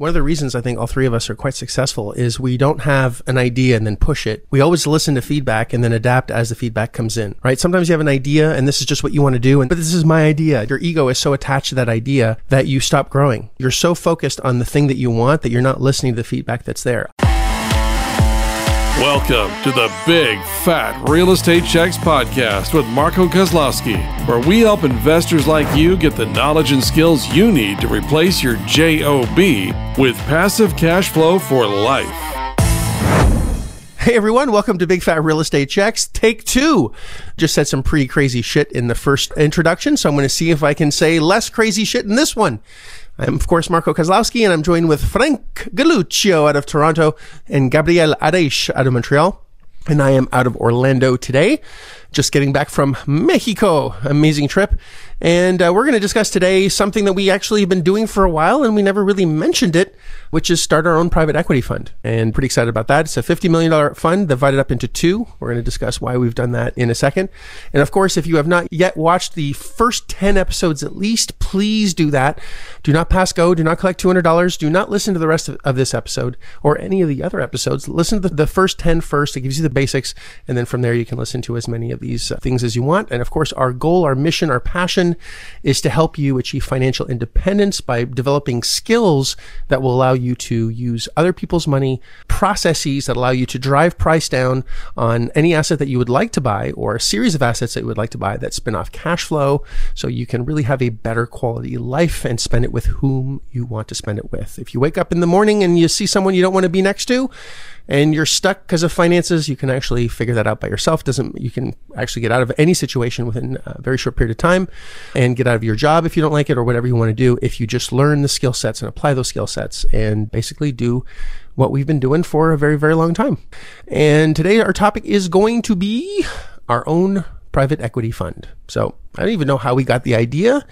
one of the reasons I think all three of us are quite successful is we don't have an idea and then push it. We always listen to feedback and then adapt as the feedback comes in, right? Sometimes you have an idea and this is just what you want to do. And, but this is my idea. Your ego is so attached to that idea that you stop growing. You're so focused on the thing that you want that you're not listening to the feedback that's there. Welcome to the Big Fat Real Estate Checks podcast with Marco Kozlowski, where we help investors like you get the knowledge and skills you need to replace your JOB with passive cash flow for life. Hey everyone, welcome to Big Fat Real Estate Checks. Take two. Just said some pretty crazy shit in the first introduction, so I'm going to see if I can say less crazy shit in this one. I'm, of course, Marco Kozlowski, and I'm joined with Frank Galuccio out of Toronto and Gabriel Areish out of Montreal. And I am out of Orlando today, just getting back from Mexico. Amazing trip. And uh, we're going to discuss today something that we actually have been doing for a while and we never really mentioned it, which is start our own private equity fund. And pretty excited about that. It's a $50 million fund divided up into two. We're going to discuss why we've done that in a second. And of course, if you have not yet watched the first 10 episodes at least, please do that. Do not pass go. Do not collect $200. Do not listen to the rest of, of this episode or any of the other episodes. Listen to the, the first 10 first. It gives you the basics. And then from there, you can listen to as many of these uh, things as you want. And of course, our goal, our mission, our passion is to help you achieve financial independence by developing skills that will allow you to use other people's money, processes that allow you to drive price down on any asset that you would like to buy or a series of assets that you would like to buy that spin off cash flow so you can really have a better quality life and spend it with whom you want to spend it with. If you wake up in the morning and you see someone you don't want to be next to, and you're stuck because of finances, you can actually figure that out by yourself. Doesn't you can actually get out of any situation within a very short period of time and get out of your job if you don't like it or whatever you want to do if you just learn the skill sets and apply those skill sets and basically do what we've been doing for a very very long time. And today our topic is going to be our own private equity fund. So, I don't even know how we got the idea,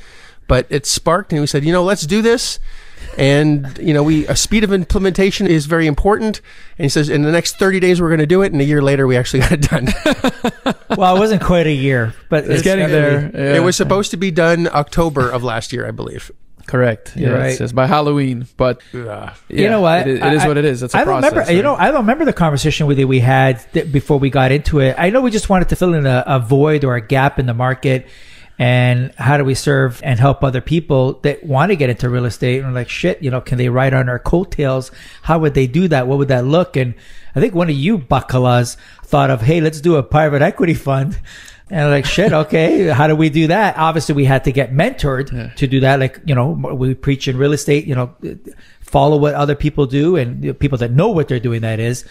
but it sparked and we said, "You know, let's do this." And you know we a speed of implementation is very important and he says in the next 30 days we're going to do it and a year later we actually got it done well it wasn't quite a year but it's, it's getting there yeah. it was supposed to be done october of last year i believe Correct. You're yeah, right. It's by Halloween, but uh, yeah, you know what? it, it is I, what it is. It's a I process. Remember, right? You know, I don't remember the conversation with you we had th- before we got into it. I know we just wanted to fill in a, a void or a gap in the market and how do we serve and help other people that want to get into real estate? And like shit you know can they ride on our coattails? How would they do that? What would that look? And i think one of you bakalas thought of hey let's do a private equity fund. And like shit okay how do we do that? Obviously we had to get mentored yeah. to do that. Like you know we preach in real estate you know follow what other people do and people that know what they're doing that is.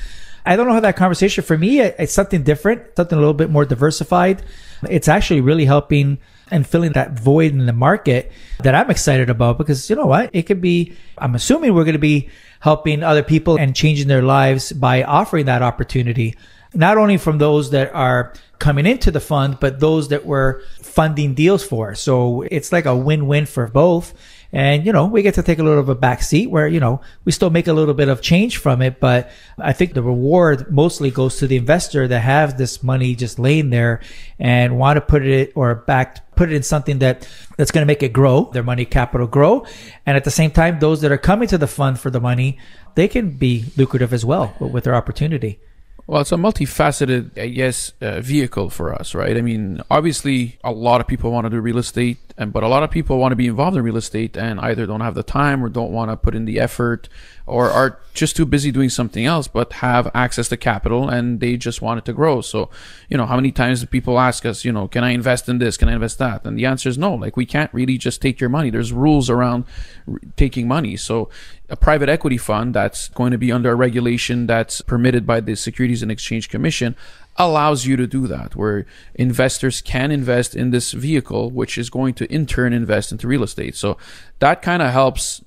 I don't know how that conversation for me, it's something different, something a little bit more diversified. It's actually really helping and filling that void in the market that I'm excited about because you know what? It could be, I'm assuming we're going to be helping other people and changing their lives by offering that opportunity, not only from those that are coming into the fund, but those that we're funding deals for. So it's like a win-win for both. And, you know, we get to take a little of a back seat where, you know, we still make a little bit of change from it. But I think the reward mostly goes to the investor that has this money just laying there and want to put it or back put it in something that that's going to make it grow, their money capital grow. And at the same time, those that are coming to the fund for the money, they can be lucrative as well with their opportunity. Well, it's a multifaceted, I guess, uh, vehicle for us, right? I mean, obviously, a lot of people want to do real estate, and but a lot of people want to be involved in real estate and either don't have the time or don't want to put in the effort or are just too busy doing something else, but have access to capital and they just want it to grow. So, you know, how many times do people ask us, you know, can I invest in this? Can I invest that? And the answer is no. Like, we can't really just take your money. There's rules around r- taking money. So, a private equity fund that's going to be under a regulation that's permitted by the Securities and Exchange Commission allows you to do that, where investors can invest in this vehicle, which is going to in turn invest into real estate. So that kind of helps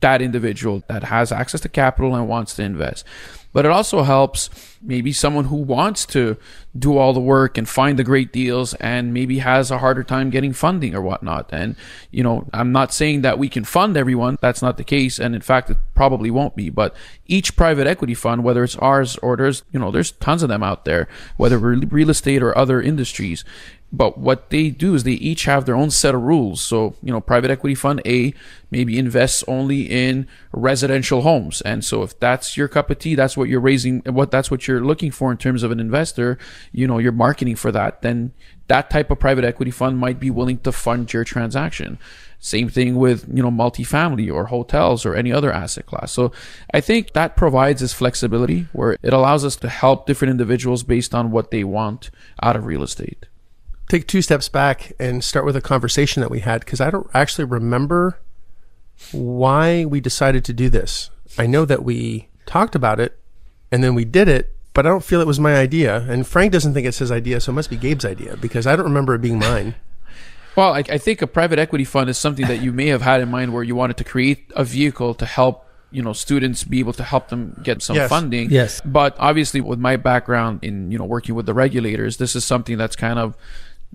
that individual that has access to capital and wants to invest. But it also helps maybe someone who wants to do all the work and find the great deals and maybe has a harder time getting funding or whatnot. And, you know, I'm not saying that we can fund everyone. That's not the case. And in fact, it probably won't be. But each private equity fund, whether it's ours or there's, you know, there's tons of them out there, whether real estate or other industries, But what they do is they each have their own set of rules. So, you know, private equity fund A maybe invests only in residential homes. And so if that's your cup of tea, that's what you're raising, what that's what you're looking for in terms of an investor, you know, you're marketing for that, then that type of private equity fund might be willing to fund your transaction. Same thing with, you know, multifamily or hotels or any other asset class. So I think that provides this flexibility where it allows us to help different individuals based on what they want out of real estate. Take two steps back and start with a conversation that we had because I don't actually remember why we decided to do this. I know that we talked about it and then we did it, but I don't feel it was my idea. And Frank doesn't think it's his idea, so it must be Gabe's idea because I don't remember it being mine. Well, I, I think a private equity fund is something that you may have had in mind where you wanted to create a vehicle to help you know students be able to help them get some Yes. funding Yes. but obviously with my background in you know working with the regulators this is something that's kind of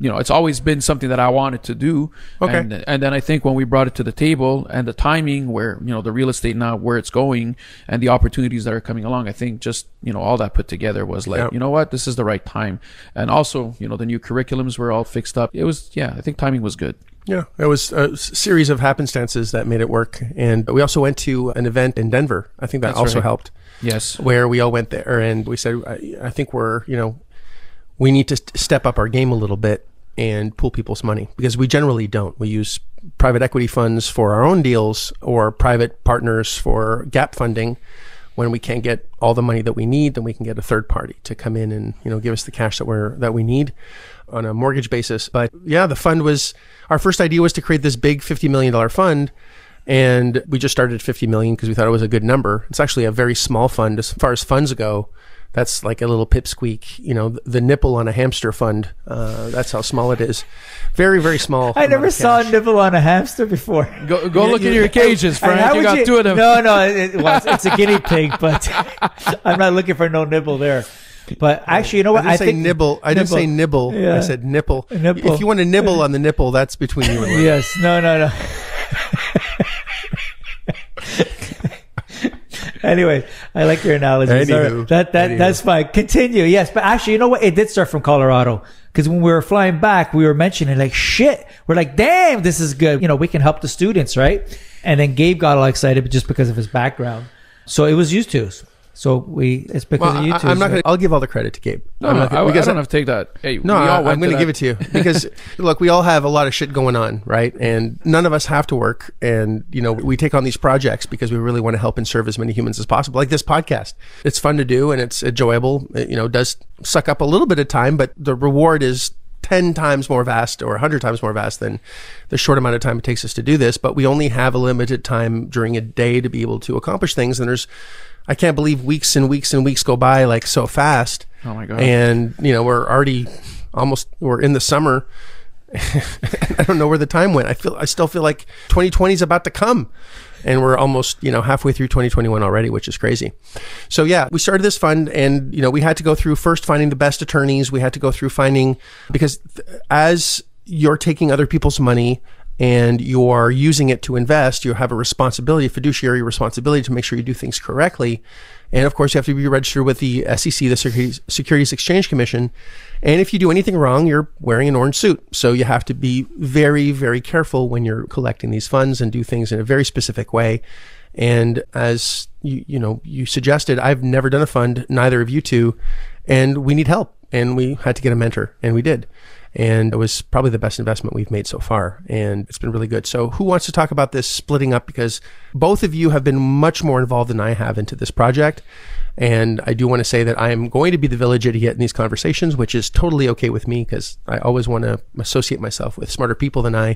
you know it's always been something that i wanted to do Okay. and, and then i think when we brought it to the table and the timing where you know the real estate now where it's going and the opportunities that are coming along i think just you know all that put together was like Yeah. you know what this is the right time and also you know the new curriculums were all fixed up it was yeah i think timing was good Yeah, it was a series of happenstances that made it work. And we also went to an event in Denver. I think that That's also right. helped. yes where we all went there and we said, I, I think we're, you know, we need to st- step up our game a little bit and pool people's money because we generally don't. We use private equity funds for our own deals or private partners for gap funding. When we can't get all the money that we need, then we can get a third party to come in and you know give us the cash that we're that we need on a mortgage basis. But yeah, the fund was our first idea was to create this big fifty million dollar fund and we just started at 50 million because we thought it was a good number. It's actually a very small fund as far as funds go. That's like a little pipsqueak, you know, the nipple on a hamster fund. Uh, that's how small it is. Very, very small. I never of saw a nipple on a hamster before. go, go Yeah, look you- at your cages And frank how you would got two of them No, no, it, well, it's, it's a guinea pig, but I'm not looking for no nibble there. But actually, you know I what? didn't say think nibble. I didn't say nibble. Yeah. I said nipple. Nipple. If you want to nibble on the nipple, that's between you and me. Yes. No, no, no. Anyway, I like your analogy. Anywho. that that Anywho. that's fine. Continue. Yes, but actually, you know what? It did start from Colorado because when we were flying back, we were mentioning like shit. We're like, damn, this is good. You know, we can help the students, right? And then Gabe got all excited just because of his background. So it was used to. So we it's because Well, of you I, two. I'm not going to, I'll give all the credit to Gabe. no, I'm not gonna- I, I don't have to take that hey No, we all I, went am going to give it to you because look, we all have a lot of shit going on, right? And none of us have to work, and you know, we take on these projects because we really want to help and serve as many humans as possible. Like this podcast, it's fun to do and it's enjoyable. It, you know, does suck up a little bit of time, but the reward is. 10 times more vast or 100 times more vast than the short amount of time it takes us to do this but we only have a limited time during a day to be able to accomplish things and there's i can't believe weeks and weeks and weeks go by like so fast. Oh my God. and you know we're already almost we're in the summer. I don't know where the time went. I feel i still feel like 2020 is about to come. And we're almost you know halfway through 2021 already which is crazy. So yeah we started this fund and you know we had to go through first finding the best attorneys. We had to go through finding because th- as you're taking other people's money and you're using it to invest, you have a responsibility, a fiduciary responsibility to make sure you do things correctly. And of course, you have to be registered with the SEC, the Securities, Securities Exchange Commission. And if you do anything wrong, you're wearing an orange suit. So you have to be very, very careful when you're collecting these funds and do things in a very specific way. And as you, you know, you suggested, I've never done a fund, neither of you two, and we need help. And we had to get a mentor, and we did and it was probably the best investment we've made so far and it's been really good so who wants to talk about this splitting up because both of you have been much more involved than i have into this project and i do want to say that i am going to be the village idiot in these conversations which is totally okay with me because i always want to associate myself with smarter people than i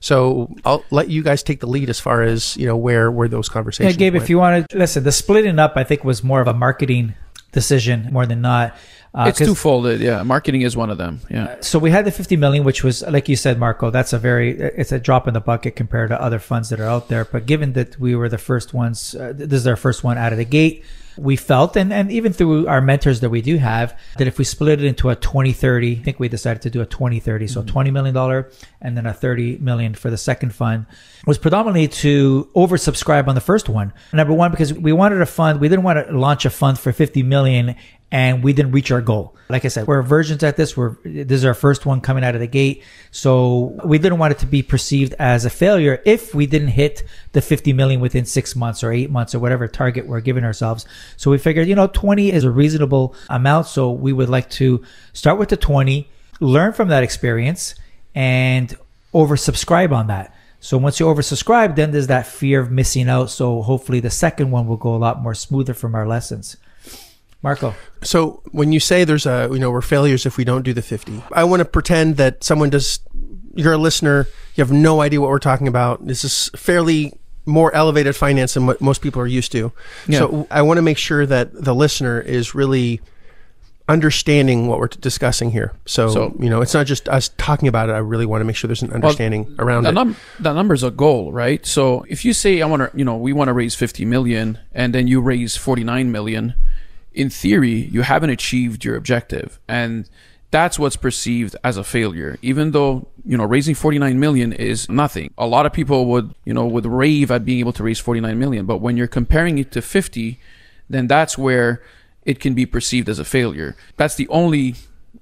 so i'll let you guys take the lead as far as you know where where those Yeah, conversations Gabe, went. if you want to listen, the splitting up, I think, was more of a marketing decision more than not. Uh, it's twofolded yeah. Marketing is one of them yeah. So we had the 50 million which was like you said marco that's a very it's a drop in the bucket compared to other funds that are out there. But given that we were the first ones uh, this is our first one out of the gate we felt and, and even through our mentors that we do have that if we split it into a 20 30 i think we decided to do a 20 30 so 20 million dollar and then a 30 million for the second fund was predominantly to oversubscribe on the first one. Number one because we wanted a fund we didn't want to launch a fund for 50 million and we didn't reach our goal. Like I said, we're versions at this. We're this is our first one coming out of the gate, so we didn't want it to be perceived as a failure if we didn't hit the 50 million within six months or eight months or whatever target we're giving ourselves. So we figured, you know, 20 is a reasonable amount. So we would like to start with the 20, learn from that experience, and oversubscribe on that. So once you oversubscribe, then there's that fear of missing out. So hopefully the second one will go a lot more smoother from our lessons. Marco. So when you say there's a, you know, we're failures if we don't do the 50, I want to pretend that someone does, you're a listener, you have no idea what we're talking about. This is fairly more elevated finance than what most people are used to. Yeah. So I want to make sure that the listener is really understanding what we're discussing here. So, So- you know, it's not just us talking about it. I really want to make sure there's an understanding around that, it. num- that number's a goal, right? So if you say I want to, you know, we want to raise 50 million and then you raise 49 million, in theory, you haven't achieved your objective. And that's what's perceived as a failure. Even though, you know, raising 49 million is nothing. A lot of people would, you know, would rave at being able to raise 49 million, but when you're comparing it to 50, then that's where it can be perceived as a failure. That's the only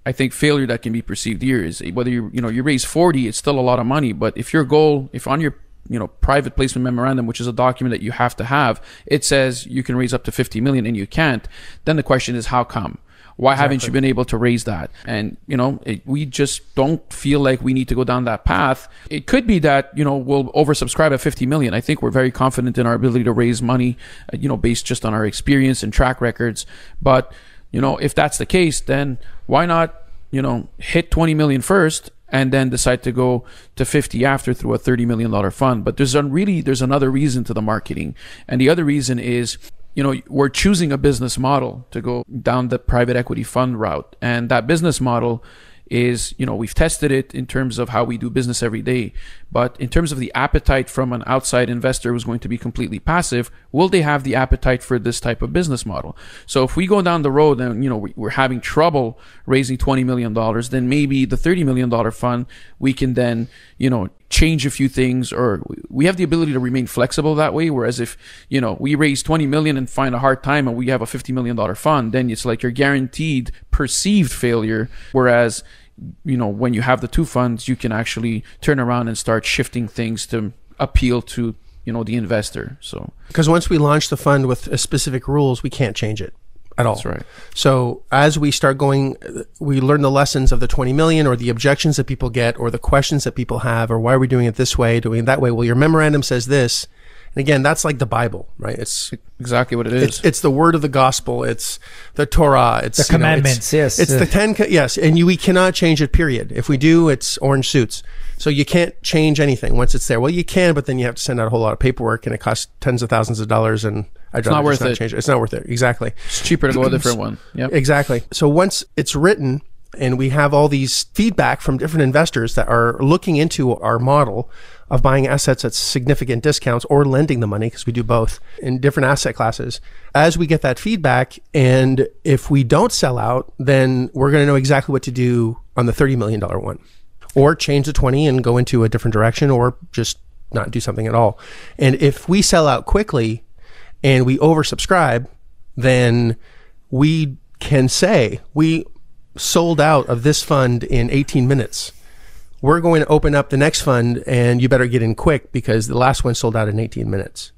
I think failure that can be perceived here is whether you you know you raise 40 it's still a lot of money but if your goal if on your you know private placement memorandum which is a document that you have to have it says you can raise up to 50 million and you can't. Then the question is how come? Why haven't you been able to raise that? And you know it, we just don't feel like we need to go down that path. It could be that you know we'll oversubscribe at 50 million. I think we're very confident in our ability to raise money uh, you know based just on our experience and track records. But you know if that's the case then why not you know hit 20 million first and then decide to go to 50 after through a 30 million dollar fund. But there's really there's another reason to the marketing. And the other reason is you know we're choosing a business model to go down the private equity fund route. And that business model is you know we've tested it in terms of how we do business every day. But in terms of the appetite from an outside investor who's going to be completely passive will they have the appetite for this type of business model? So if we go down the road and you know we- we're having trouble raising 20 million dollars then maybe the 30 million dollar fund we can then you know change a few things or we have the ability to remain flexible that way. Whereas if you know we raise 20 million and find a hard time and we have a 50 million dollar fund then it's like you're guaranteed perceived failure. Whereas you know when you have the two funds you can actually turn around and start shifting things to appeal to you know the investor so Because once we launch the fund with specific rules, we can't change it at all. that's right So as we start going, we learn the lessons of the 20 million or the objections that people get or the questions that people have or why are we doing it this way, doing it that way? Well, your memorandum says this. And again, that's like the Bible, right? It's, exactly what it is it's, it's the word of the gospel. It's the Torah. It's The you know, it's- commandments, yes. It's the 10, co- yes. And you, we cannot change it, period. If we do, it's orange suits. So you can't change anything once it's there. Well, you can, but then you have to send out a whole lot of paperwork and it costs tens of thousands of dollars and I'd rather not just worth it. Change it. It's not worth it. Exactly. it's cheaper to go a different one yeah Exactly. So once it's written and we have all these feedback from different investors that are looking into our model of buying assets at significant discounts or lending the money because we do both in different asset classes. As we get that feedback and if we don't sell out, then we're going to know exactly what to do on the $30 million one or change the 20 and go into a different direction or just not do something at all. And if we sell out quickly and we oversubscribe, then we can say we sold out of this fund in 18 minutes. We're going to open up the next fund and you better get in quick because the last one sold out in 18 minutes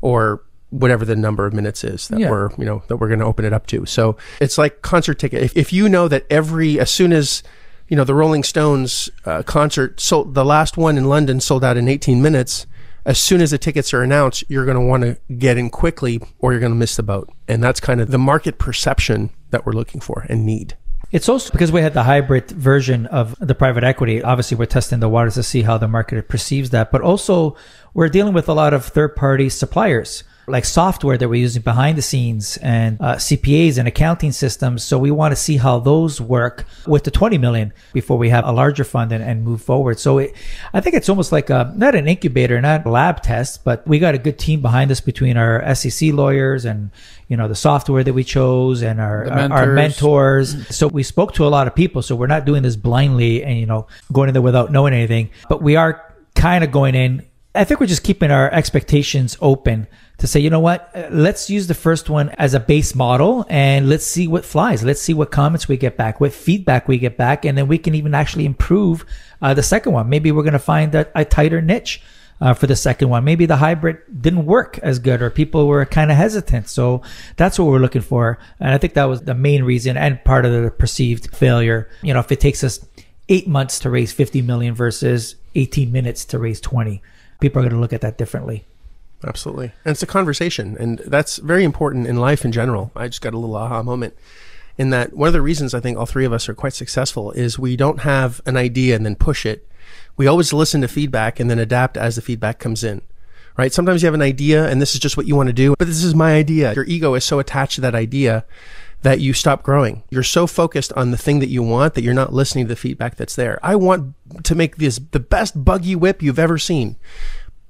or whatever the number of minutes is that Yeah. we're, you know, that we're going to open it up to. So it's like concert ticket. If, if you know that every, as soon as, you know, the Rolling Stones uh, concert sold, the last one in London sold out in 18 minutes, as soon as the tickets are announced, you're going to want to get in quickly or you're going to miss the boat. And that's kind of the market perception that we're looking for and need. It's also because we had the hybrid version of the private equity. Obviously, we're testing the waters to see how the market perceives that, but also we're dealing with a lot of third party suppliers. Like software that we're using behind the scenes and uh, CPAs and accounting systems. So we want to see how those work with the 20 million before we have a larger fund and, and move forward. So it, I think it's almost like a, not an incubator, not a lab test, but we got a good team behind us between our SEC lawyers and, you know, the software that we chose and our, The our, our mentors. mentors. So we spoke to a lot of people. So we're not doing this blindly and, you know, going in there without knowing anything, but we are kind of going in I think we're just keeping our expectations open to say, you know what, uh, let's use the first one as a base model and let's see what flies. Let's see what comments we get back, what feedback we get back, and then we can even actually improve uh, the second one. Maybe we're going to find a, a tighter niche. Uh, for the second one, maybe the hybrid didn't work as good, or people were kind of hesitant. So that's what we're looking for, and I think that was the main reason and part of the perceived failure. You know, if it takes us eight months to raise 50 million versus 18 minutes to raise 20, people are going to look at that differently. Absolutely. And it's a conversation. And that's very important in life in general. I just got a little aha moment in that one of the reasons I think all three of us are quite successful is we don't have an idea and then push it. We always listen to feedback and then adapt as the feedback comes in. Right? Sometimes you have an idea and this is just what you want to do, but this is my idea. Your ego is so attached to that idea that you stop growing. You're so focused on the thing that you want that you're not listening to the feedback that's there. I want to make this the best buggy whip you've ever seen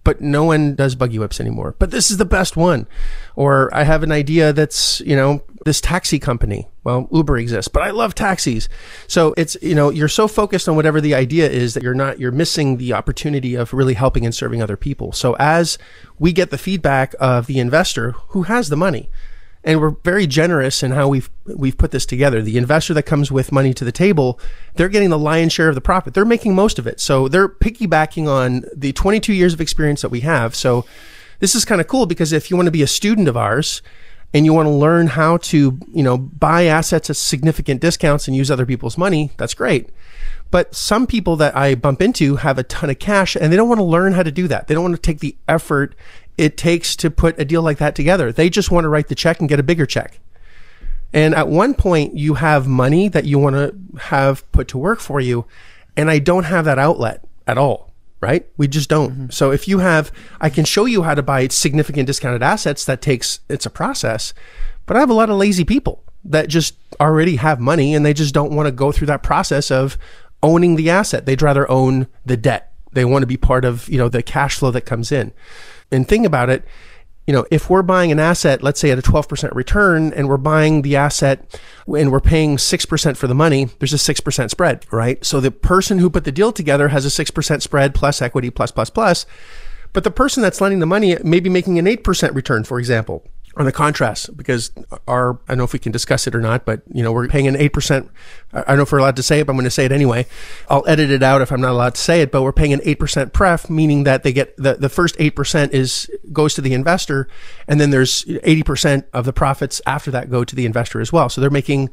but no one does buggy whips anymore. But this is the best one. Or I have an idea that's, you know, this taxi company. Well, Uber exists, but I love taxis. So it's, you know, you're so focused on whatever the idea is that you're not, you're missing the opportunity of really helping and serving other people. So as we get the feedback of the investor who has the money, and we're very generous in how we've we've put this together. The investor that comes with money to the table, they're getting the lion's share of the profit. They're making most of it. So they're piggybacking on the 22 years of experience that we have. So this is kind of cool because if you want to be a student of ours and you want to learn how to, you know, buy assets at significant discounts and use other people's money, that's great. But some people that I bump into have a ton of cash and they don't want to learn how to do that. They don't want to take the effort it takes to put a deal like that together. They just want to write the check and get a bigger check. And at one point, you have money that you want to have put to work for you. And I don't have that outlet at all, right? We just don't. Mm-hmm. So if you have, I can show you how to buy significant discounted assets. That takes, it's a process. But I have a lot of lazy people that just already have money and they just don't want to go through that process of owning the asset. They'd rather own the debt. They want to be part of, you know, the cash flow that comes in. And think about it, you know, if we're buying an asset, let's say at a 12% return, and we're buying the asset and we're paying 6% for the money, there's a 6% spread, right? So the person who put the deal together has a 6% spread plus equity plus, plus, plus. But the person that's lending the money may be making an 8% return, for example on the contrast because our I don't know if we can discuss it or not, but you know we're paying an eight percent. I don't know if we're allowed to say it, but I'm going to say it anyway. I'll edit it out if I'm not allowed to say it, but we're paying an eight percent pref, meaning that they get the the first eight percent is goes to the investor, and then there's eighty percent of the profits after that go to the investor as well. So they're making,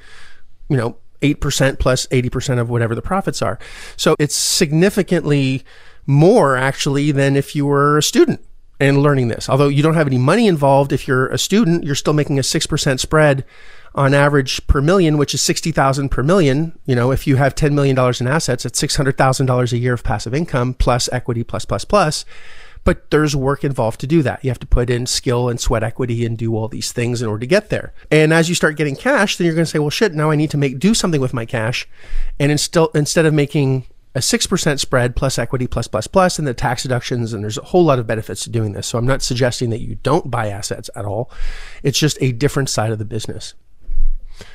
you know, eight percent plus eighty percent of whatever the profits are. So it's significantly more actually than if you were a student and learning this. Although you don't have any money involved, if you're a student, you're still making a 6% spread on average per million, which is 60,000 per million. You know, if you have $10 million in assets, it's $600,000 a year of passive income plus equity plus, plus, plus. But there's work involved to do that. You have to put in skill and sweat equity and do all these things in order to get there. And as you start getting cash, then you're going to say, well, shit, now I need to make, do something with my cash. And instead, instead of making a 6% spread plus equity plus plus plus and the tax deductions and there's a whole lot of benefits to doing this. So I'm not suggesting that you don't buy assets at all. It's just a different side of the business.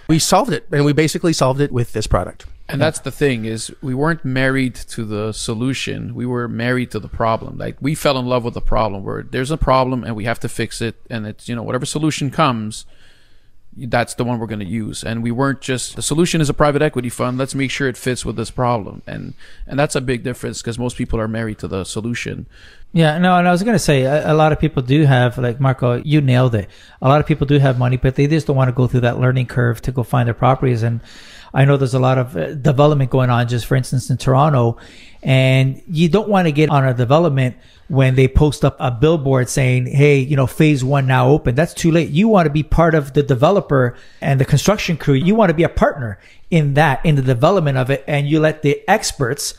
We solved it and we basically solved it with this product. And that's the thing is we weren't married to the solution. We were married to the problem. Like we fell in love with the problem where there's a problem and we have to fix it and it's, you know, whatever solution comes, that's the one we're going to use. And we weren't just the solution is a private equity fund. Let's make sure it fits with this problem. And and that's a big difference because most people are married to the solution. Yeah no and i was going to say a, a, lot of people do have like marco you nailed it. A lot of people do have money but they just don't want to go through that learning curve to go find their properties. And I know there's a lot of uh, development going on, just for instance, in Toronto, and you don't want to get on a development when they post up a billboard saying, Hey, you know, phase one now open. That's too late. You want to be part of the developer and the construction crew. You want to be a partner in that, in the development of it. And you let the experts,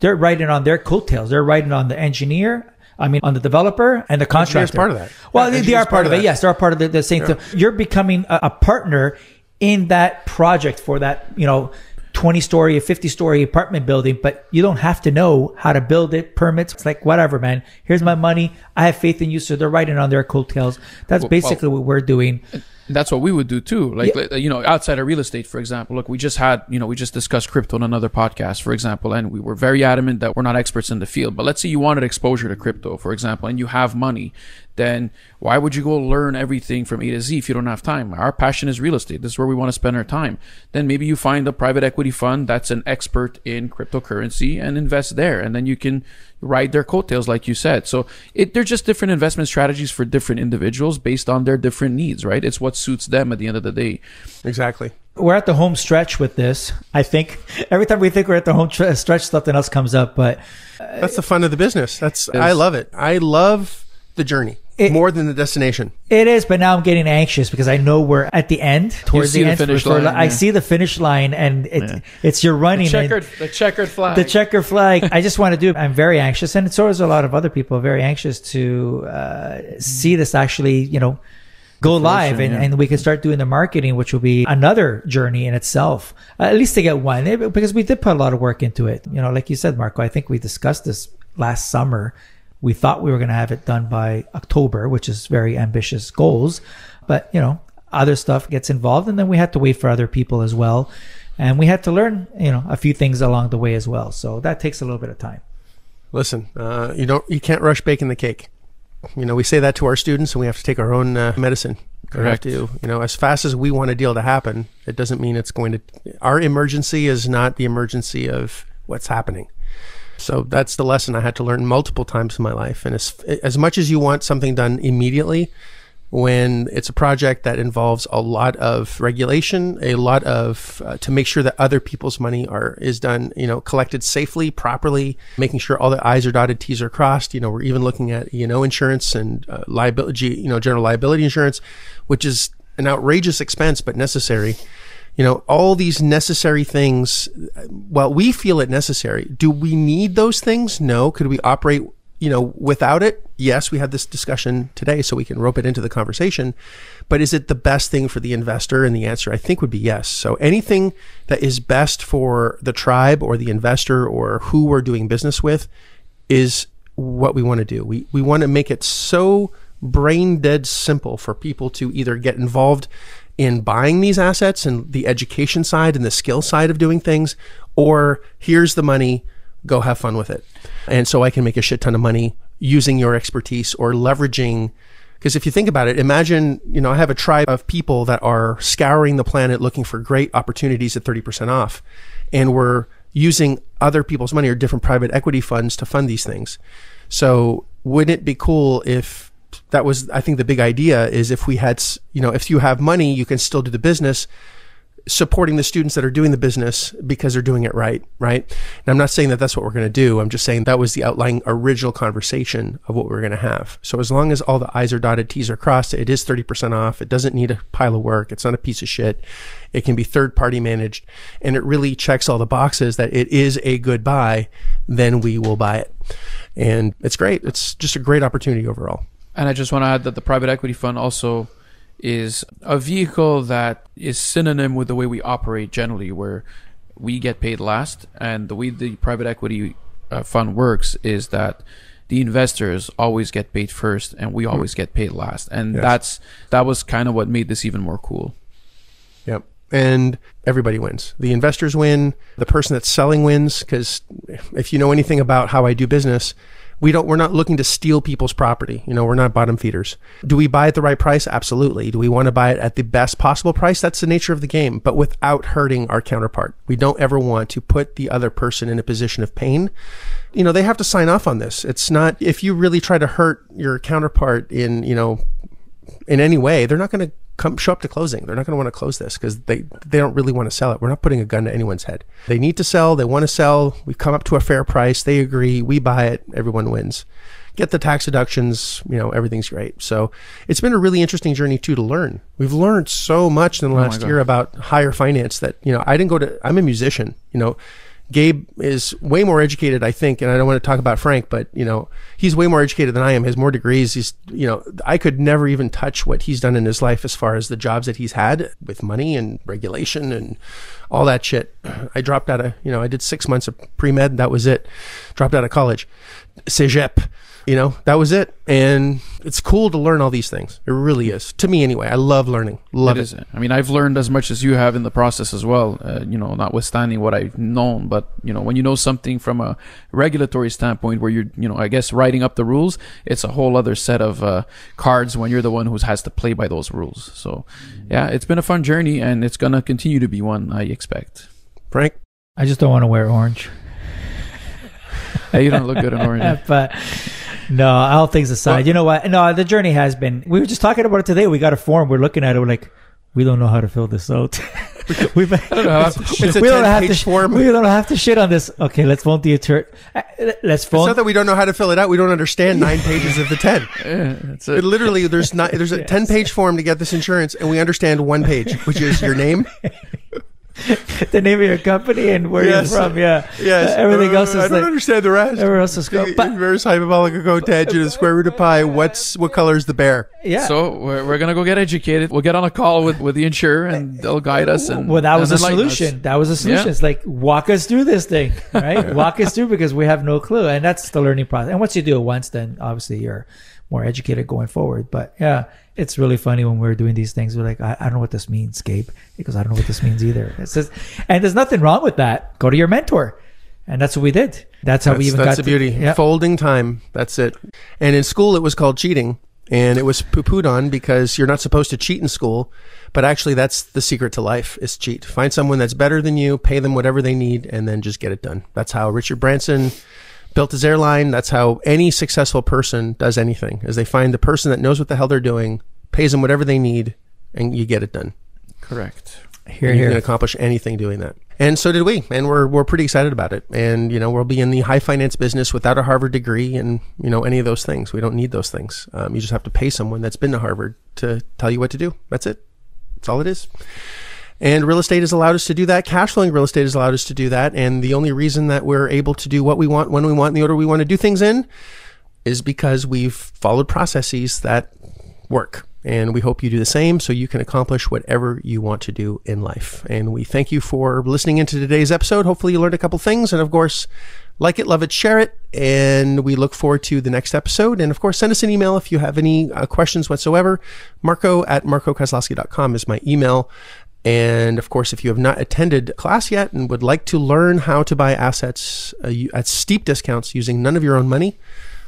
they're writing on their coattails. They're writing on the engineer. I mean, on the developer and the contractor. part of that. Well, yeah, they, they are part, part of, it. Yes, they're part of the, the same yeah. thing. You're becoming a, a partner in that project for that, you know, 20 story or 50 story apartment building, but you don't have to know how to build it, permits. It's like, whatever, man. Here's my money. I have faith in you. So they're writing on their coattails. That's basically well, what we're doing. That's what we would do too. Like, Yeah. like, you know, outside of real estate, for example. Look, we just had, you know, we just discussed crypto on another podcast, for example, and we were very adamant that we're not experts in the field. But let's say you wanted exposure to crypto, for example, and you have money, then why would you go learn everything from A to Z if you don't have time? Our passion is real estate. This is where we want to spend our time. Then maybe you find a private equity fund that's an expert in cryptocurrency and invest there. And then you can ride their coattails, like you said. So it, they're just different investment strategies for different individuals based on their different needs, right? It's what suits them at the end of the day. Exactly. We're at the home stretch with this. I think every time we think we're at the home tre- stretch, something else comes up. But That's the fun of the business. That's I love it. I love the journey It- more than the destination. It is, but now I'm getting anxious because I know we're at the end, towards see the the end. finish for- for- line, I yeah. see the finish line, and it, it's you're running. and Checkered, the checkered flag. the checker flag. I just want to do. I'm very anxious, and so is a lot of other people. Very anxious to uh, see this actually, you know, go live, and, yeah. and we can start doing the marketing, which will be another journey in itself. Uh, at least to get one, Eh, because we did put a lot of work into it. You know, like you said, Marco. I think we discussed this last summer. We thought we were going to have it done by October, which is very ambitious goals, but you know, other stuff gets involved, and then we had to wait for other people as well, and we had to learn, you know, a few things along the way as well. So that takes a little bit of time. Listen, uh, you don't you can't rush baking the cake. You know, we say that to our students, and we have to take our own uh, medicine. We have Correct. to, you know, as fast as we want a deal to happen, it doesn't mean it's going to. Our emergency is not the emergency of what's happening. So that's the lesson I had to learn multiple times in my life. And as as much as you want something done immediately, when it's a project that involves a lot of regulation, a lot of uh, to make sure that other people's money are is done, you know, collected safely, properly, making sure all the I's are dotted, T's are crossed. You know, we're even looking at you know insurance and uh, liability, you know, general liability insurance, which is an outrageous expense but necessary. You know, all these necessary things. Well, we feel it necessary. Do we need those things? No. Could we operate you know, without it, yes, we had this discussion today, so we can rope it into the conversation. But is it the best thing for the investor? And the answer, I think, would be yes. So anything that is best for the tribe or the investor or who we're doing business with is what we want to do. We we want to make it so brain dead simple for people to either get involved in buying these assets and the education side and the skill side of doing things, or here's the money, go have fun with it. And so I can make a shit ton of money using your expertise or leveraging. Because if you think about it, imagine, you know, I have a tribe of people that are scouring the planet looking for great opportunities at 30% off. And we're using other people's money or different private equity funds to fund these things. So wouldn't it be cool if that was, I think the big idea is if we had, you know, if you have money, you can still do the business supporting the students that are doing the business because they're doing it right, right? And I'm not saying that that's what we're going to do. I'm just saying that was the outlying original conversation of what we're going to have. So as long as all the I's are dotted, T's are crossed, it is 30% off. It doesn't need a pile of work. It's not a piece of shit. It can be third party managed and it really checks all the boxes that it is a good buy. Then we will buy it. And it's great. It's just a great opportunity overall. And I just want to add that the private equity fund also is a vehicle that is synonym with the way we operate generally, where we get paid last. And the way the private equity uh, fund works is that the investors always get paid first and we always get paid last. And Yes. that's that was kind of what made this even more cool. Yep. And everybody wins. The investors win. The person that's selling wins. Because if you know anything about how I do business, we don't. We're not looking to steal people's property. You know, we're not bottom feeders. Do we buy at the right price? Absolutely. Do we want to buy it at the best possible price? That's the nature of the game. But without hurting our counterpart, we don't ever want to put the other person in a position of pain. You know, they have to sign off on this. It's not if you really try to hurt your counterpart in you know in any way, they're not going to come show up to closing. They're not going to want to close this because they they don't really want to sell it. We're not putting a gun to anyone's head. They need to sell. They want to sell. We've come up to a fair price. They agree. We buy it. Everyone wins. Get the tax deductions. You know everything's great. So it's been a really interesting journey too to learn. We've learned so much in the oh last God. year about higher finance that you know I didn't go to. I'm a musician. You know. Gabe is way more educated, I think, and I don't want to talk about Frank, but you know, he's way more educated than I am. He has more degrees. He's, you know, I could never even touch what he's done in his life as far as the jobs that he's had with money and regulation and all that shit. I dropped out of, you know, I did six months of pre med. That was it. Dropped out of college, cégep. You know, that was it. And it's cool to learn all these things. It really is. To me, anyway. I love learning. Love It it. is. I mean, I've learned as much as you have in the process as well. Uh, you know, notwithstanding what I've known, but you know, when you know something from a regulatory standpoint, where you're, you know, I guess writing up the rules, it's a whole other set of uh, cards when you're the one who has to play by those rules. So, yeah, it's been a fun journey, and it's gonna continue to be one. I expect. Frank? I just don't want to wear orange. Hey, you don't look good in orange. but no, all things aside, you know what? No, the journey has been. We were just talking about it today. We got a form. We're looking at it. We're like, we don't know how to fill this out. we I don't know. It's a we don't have 10-page to. sh- form. We don't have to shit on this. Okay, let's phone the attorney. Let's It's phone. not that we don't know how to fill it out. We don't understand nine pages of the 10. Yeah, It it. literally, there's not, there's a 10 page form to get this insurance, and we understand one page, which is your name. the name of your company and where Yes. you're from. Yeah. Yes. Uh, everything Uh, else I is don't like. understand the rest. Everyone else is go. The But inverse hyperbolic cotangent of square root of pi. What's what color is the bear? yeah. So we're, we're gonna go get educated. We'll get on a call with, with the insurer, and they'll guide us. And well, that was a enlighten us. solution. That was a solution. Yeah. It's like walk us through this thing, right? walk us through because we have no clue, and that's the learning process. And once you do it once, then obviously you're more educated going forward. But yeah, it's really funny when we're doing these things. We're like, I, I don't know what this means, Gabe, because I don't know what this means either. It's just, and there's nothing wrong with that. Go to your mentor, and that's what we did. That's how we even that's got the to- beauty. Yeah. Folding time. That's it. And in school, it was called cheating, and it was poo pooed on because you're not supposed to cheat in school. But actually, that's the secret to life: is cheat. Find someone that's better than you, pay them whatever they need, and then just get it done. That's how Richard Branson built his airline. That's how any successful person does anything: is they find the person that knows what the hell they're doing, pays them whatever they need, and you get it done. Correct. Here, and you can accomplish anything doing that. And so did we, and we're we're pretty excited about it. And you know, we'll be in the high finance business without a Harvard degree, and you know, any of those things. We don't need those things. Um, you just have to pay someone that's been to Harvard to tell you what to do. That's it. That's all it is. And real estate has allowed us to do that. Cash flowing real estate has allowed us to do that. And the only reason that we're able to do what we want when we want in the order we want to do things in is because we've followed processes that work. And we hope you do the same so you can accomplish whatever you want to do in life. And we thank you for listening into today's episode. Hopefully, you learned a couple things. And of course, like it, love it, share it. And we look forward to the next episode. And of course, send us an email if you have any uh, questions whatsoever. Marco at marcokozlowski.com is my email. And of course, if you have not attended class yet and would like to learn how to buy assets uh, at steep discounts using none of your own money,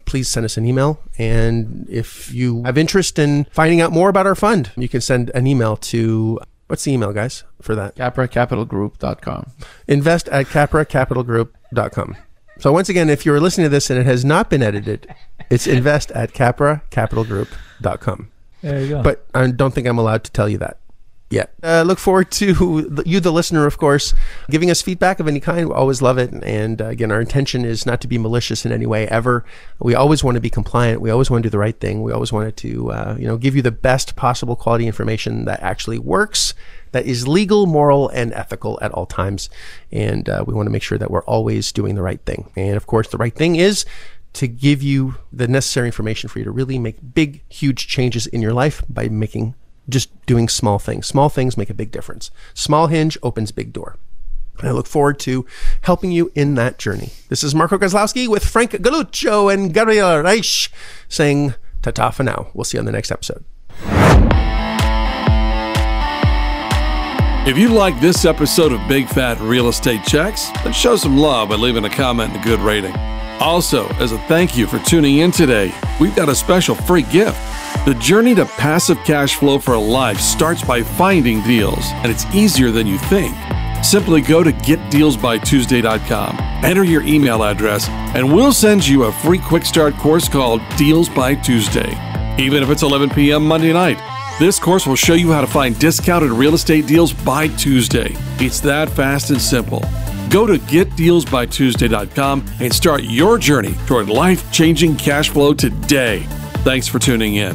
please send us an email. And if you have interest in finding out more about our fund, you can send an email to what's the email, guys, for that? CapraCapitalGroup.com. Invest at capracapitalgroup.com. So once again, if you're listening to this and it has not been edited, it's invest at capracapitalgroup.com. There you go. But I don't think I'm allowed to tell you that yet. Uh, look forward to you, the listener, of course, giving us feedback of any kind. We always love it. And uh, again, our intention is not to be malicious in any way ever. We always want to be compliant. We always want to do the right thing. We always wanted to, uh, you know, give you the best possible quality information that actually works, that is legal, moral, and ethical at all times. And uh, we want to make sure that we're always doing the right thing. And of course, the right thing is to give you the necessary information for you to really make big, huge changes in your life by making just doing small things. Small things make a big difference. Small hinge opens big door. And I look forward to helping you in that journey. This is Marco Kozlowski with Frank Galuccio and Gabriel Reich saying ta-ta for now. We'll see you on the next episode. If you like this episode of Big Fat Real Estate Checks, then show some love by leaving a comment and a good rating. Also, as a thank you for tuning in today, we've got a special free gift. The journey to passive cash flow for a life starts by finding deals, and it's easier than you think. Simply go to getdealsbytuesday.com, enter your email address, and we'll send you a free quick start course called Deals by Tuesday. Even if it's 11 p.m. Monday night, this course will show you how to find discounted real estate deals by Tuesday. It's that fast and simple. Go to getdealsbytuesday.com and start your journey toward life changing cash flow today. Thanks for tuning in,